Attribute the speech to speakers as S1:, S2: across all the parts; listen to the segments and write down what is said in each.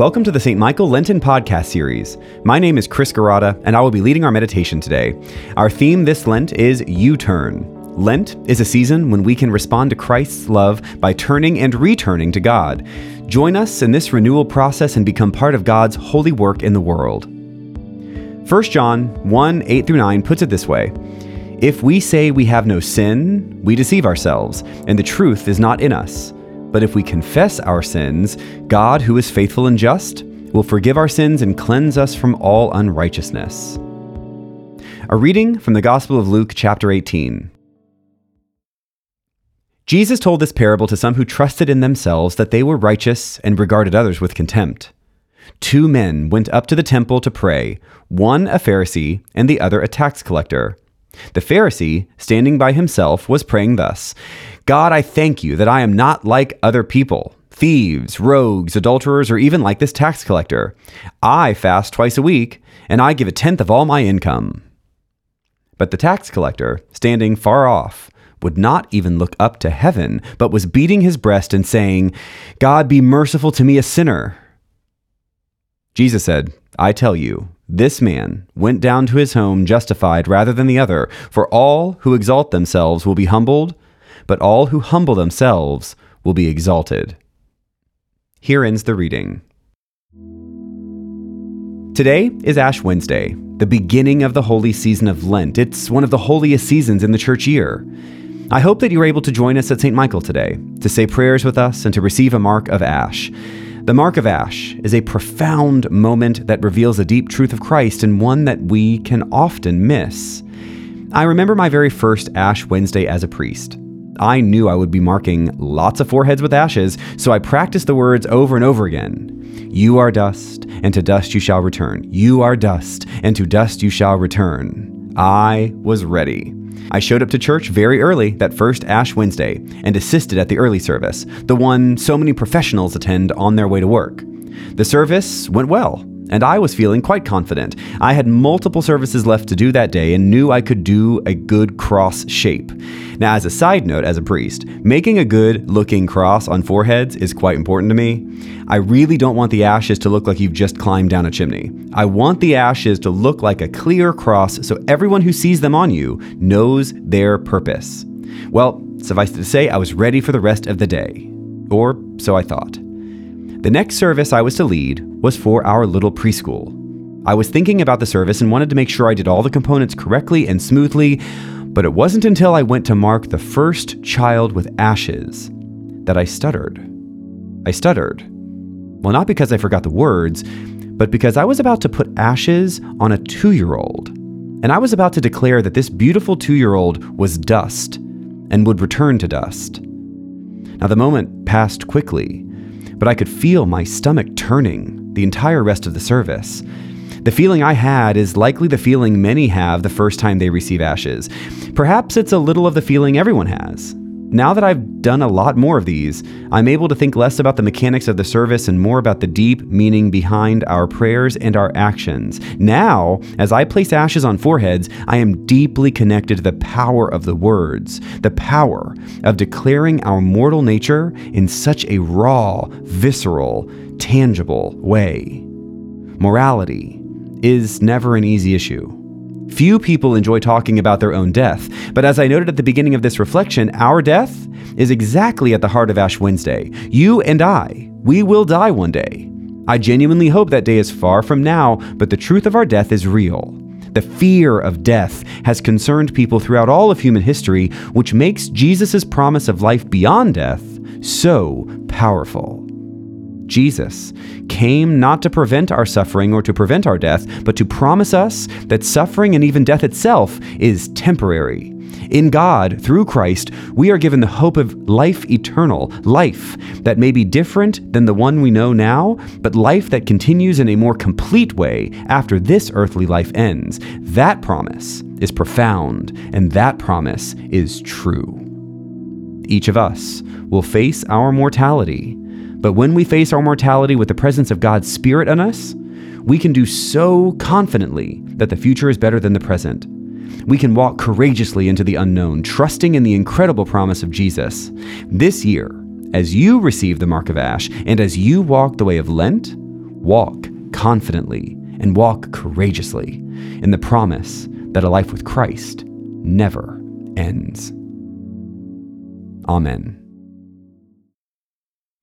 S1: Welcome to the St. Michael Lenten podcast series. My name is Chris Girata, and I will be leading our meditation today. Our theme this Lent is U Turn. Lent is a season when we can respond to Christ's love by turning and returning to God. Join us in this renewal process and become part of God's holy work in the world. 1 John 1 8 through 9 puts it this way If we say we have no sin, we deceive ourselves, and the truth is not in us. But if we confess our sins, God, who is faithful and just, will forgive our sins and cleanse us from all unrighteousness. A reading from the Gospel of Luke, chapter 18. Jesus told this parable to some who trusted in themselves that they were righteous and regarded others with contempt. Two men went up to the temple to pray, one a Pharisee and the other a tax collector. The Pharisee, standing by himself, was praying thus God, I thank you that I am not like other people, thieves, rogues, adulterers, or even like this tax collector. I fast twice a week, and I give a tenth of all my income. But the tax collector, standing far off, would not even look up to heaven, but was beating his breast and saying, God, be merciful to me, a sinner. Jesus said, I tell you, this man went down to his home justified rather than the other, for all who exalt themselves will be humbled, but all who humble themselves will be exalted. Here ends the reading. Today is Ash Wednesday, the beginning of the holy season of Lent. It's one of the holiest seasons in the church year. I hope that you're able to join us at St. Michael today to say prayers with us and to receive a mark of ash. The Mark of Ash is a profound moment that reveals a deep truth of Christ and one that we can often miss. I remember my very first Ash Wednesday as a priest. I knew I would be marking lots of foreheads with ashes, so I practiced the words over and over again. You are dust, and to dust you shall return. You are dust, and to dust you shall return. I was ready. I showed up to church very early that first Ash Wednesday and assisted at the early service, the one so many professionals attend on their way to work. The service went well, and I was feeling quite confident. I had multiple services left to do that day and knew I could do a good cross shape. Now, as a side note, as a priest, making a good looking cross on foreheads is quite important to me. I really don't want the ashes to look like you've just climbed down a chimney. I want the ashes to look like a clear cross so everyone who sees them on you knows their purpose. Well, suffice it to say, I was ready for the rest of the day. Or so I thought. The next service I was to lead was for our little preschool. I was thinking about the service and wanted to make sure I did all the components correctly and smoothly, but it wasn't until I went to mark the first child with ashes that I stuttered. I stuttered. Well, not because I forgot the words, but because I was about to put ashes on a two year old. And I was about to declare that this beautiful two year old was dust and would return to dust. Now, the moment passed quickly, but I could feel my stomach turning the entire rest of the service. The feeling I had is likely the feeling many have the first time they receive ashes. Perhaps it's a little of the feeling everyone has. Now that I've done a lot more of these, I'm able to think less about the mechanics of the service and more about the deep meaning behind our prayers and our actions. Now, as I place ashes on foreheads, I am deeply connected to the power of the words, the power of declaring our mortal nature in such a raw, visceral, tangible way. Morality is never an easy issue. Few people enjoy talking about their own death, but as I noted at the beginning of this reflection, our death is exactly at the heart of Ash Wednesday. You and I, we will die one day. I genuinely hope that day is far from now, but the truth of our death is real. The fear of death has concerned people throughout all of human history, which makes Jesus' promise of life beyond death so powerful. Jesus came not to prevent our suffering or to prevent our death, but to promise us that suffering and even death itself is temporary. In God, through Christ, we are given the hope of life eternal, life that may be different than the one we know now, but life that continues in a more complete way after this earthly life ends. That promise is profound, and that promise is true. Each of us will face our mortality but when we face our mortality with the presence of God's Spirit in us, we can do so confidently that the future is better than the present. We can walk courageously into the unknown, trusting in the incredible promise of Jesus. This year, as you receive the mark of ash and as you walk the way of Lent, walk confidently and walk courageously in the promise that a life with Christ never ends. Amen.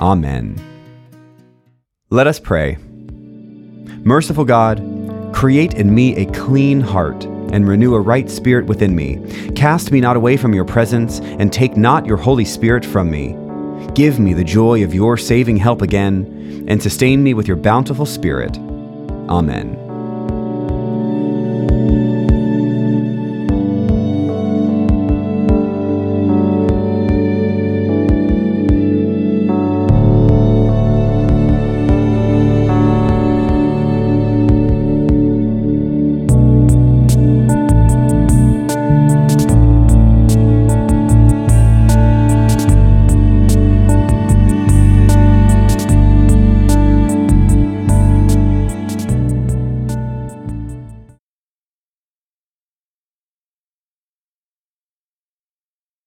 S1: Amen. Let us pray. Merciful God, create in me a clean heart and renew a right spirit within me. Cast me not away from your presence, and take not your Holy Spirit from me. Give me the joy of your saving help again, and sustain me with your bountiful Spirit. Amen.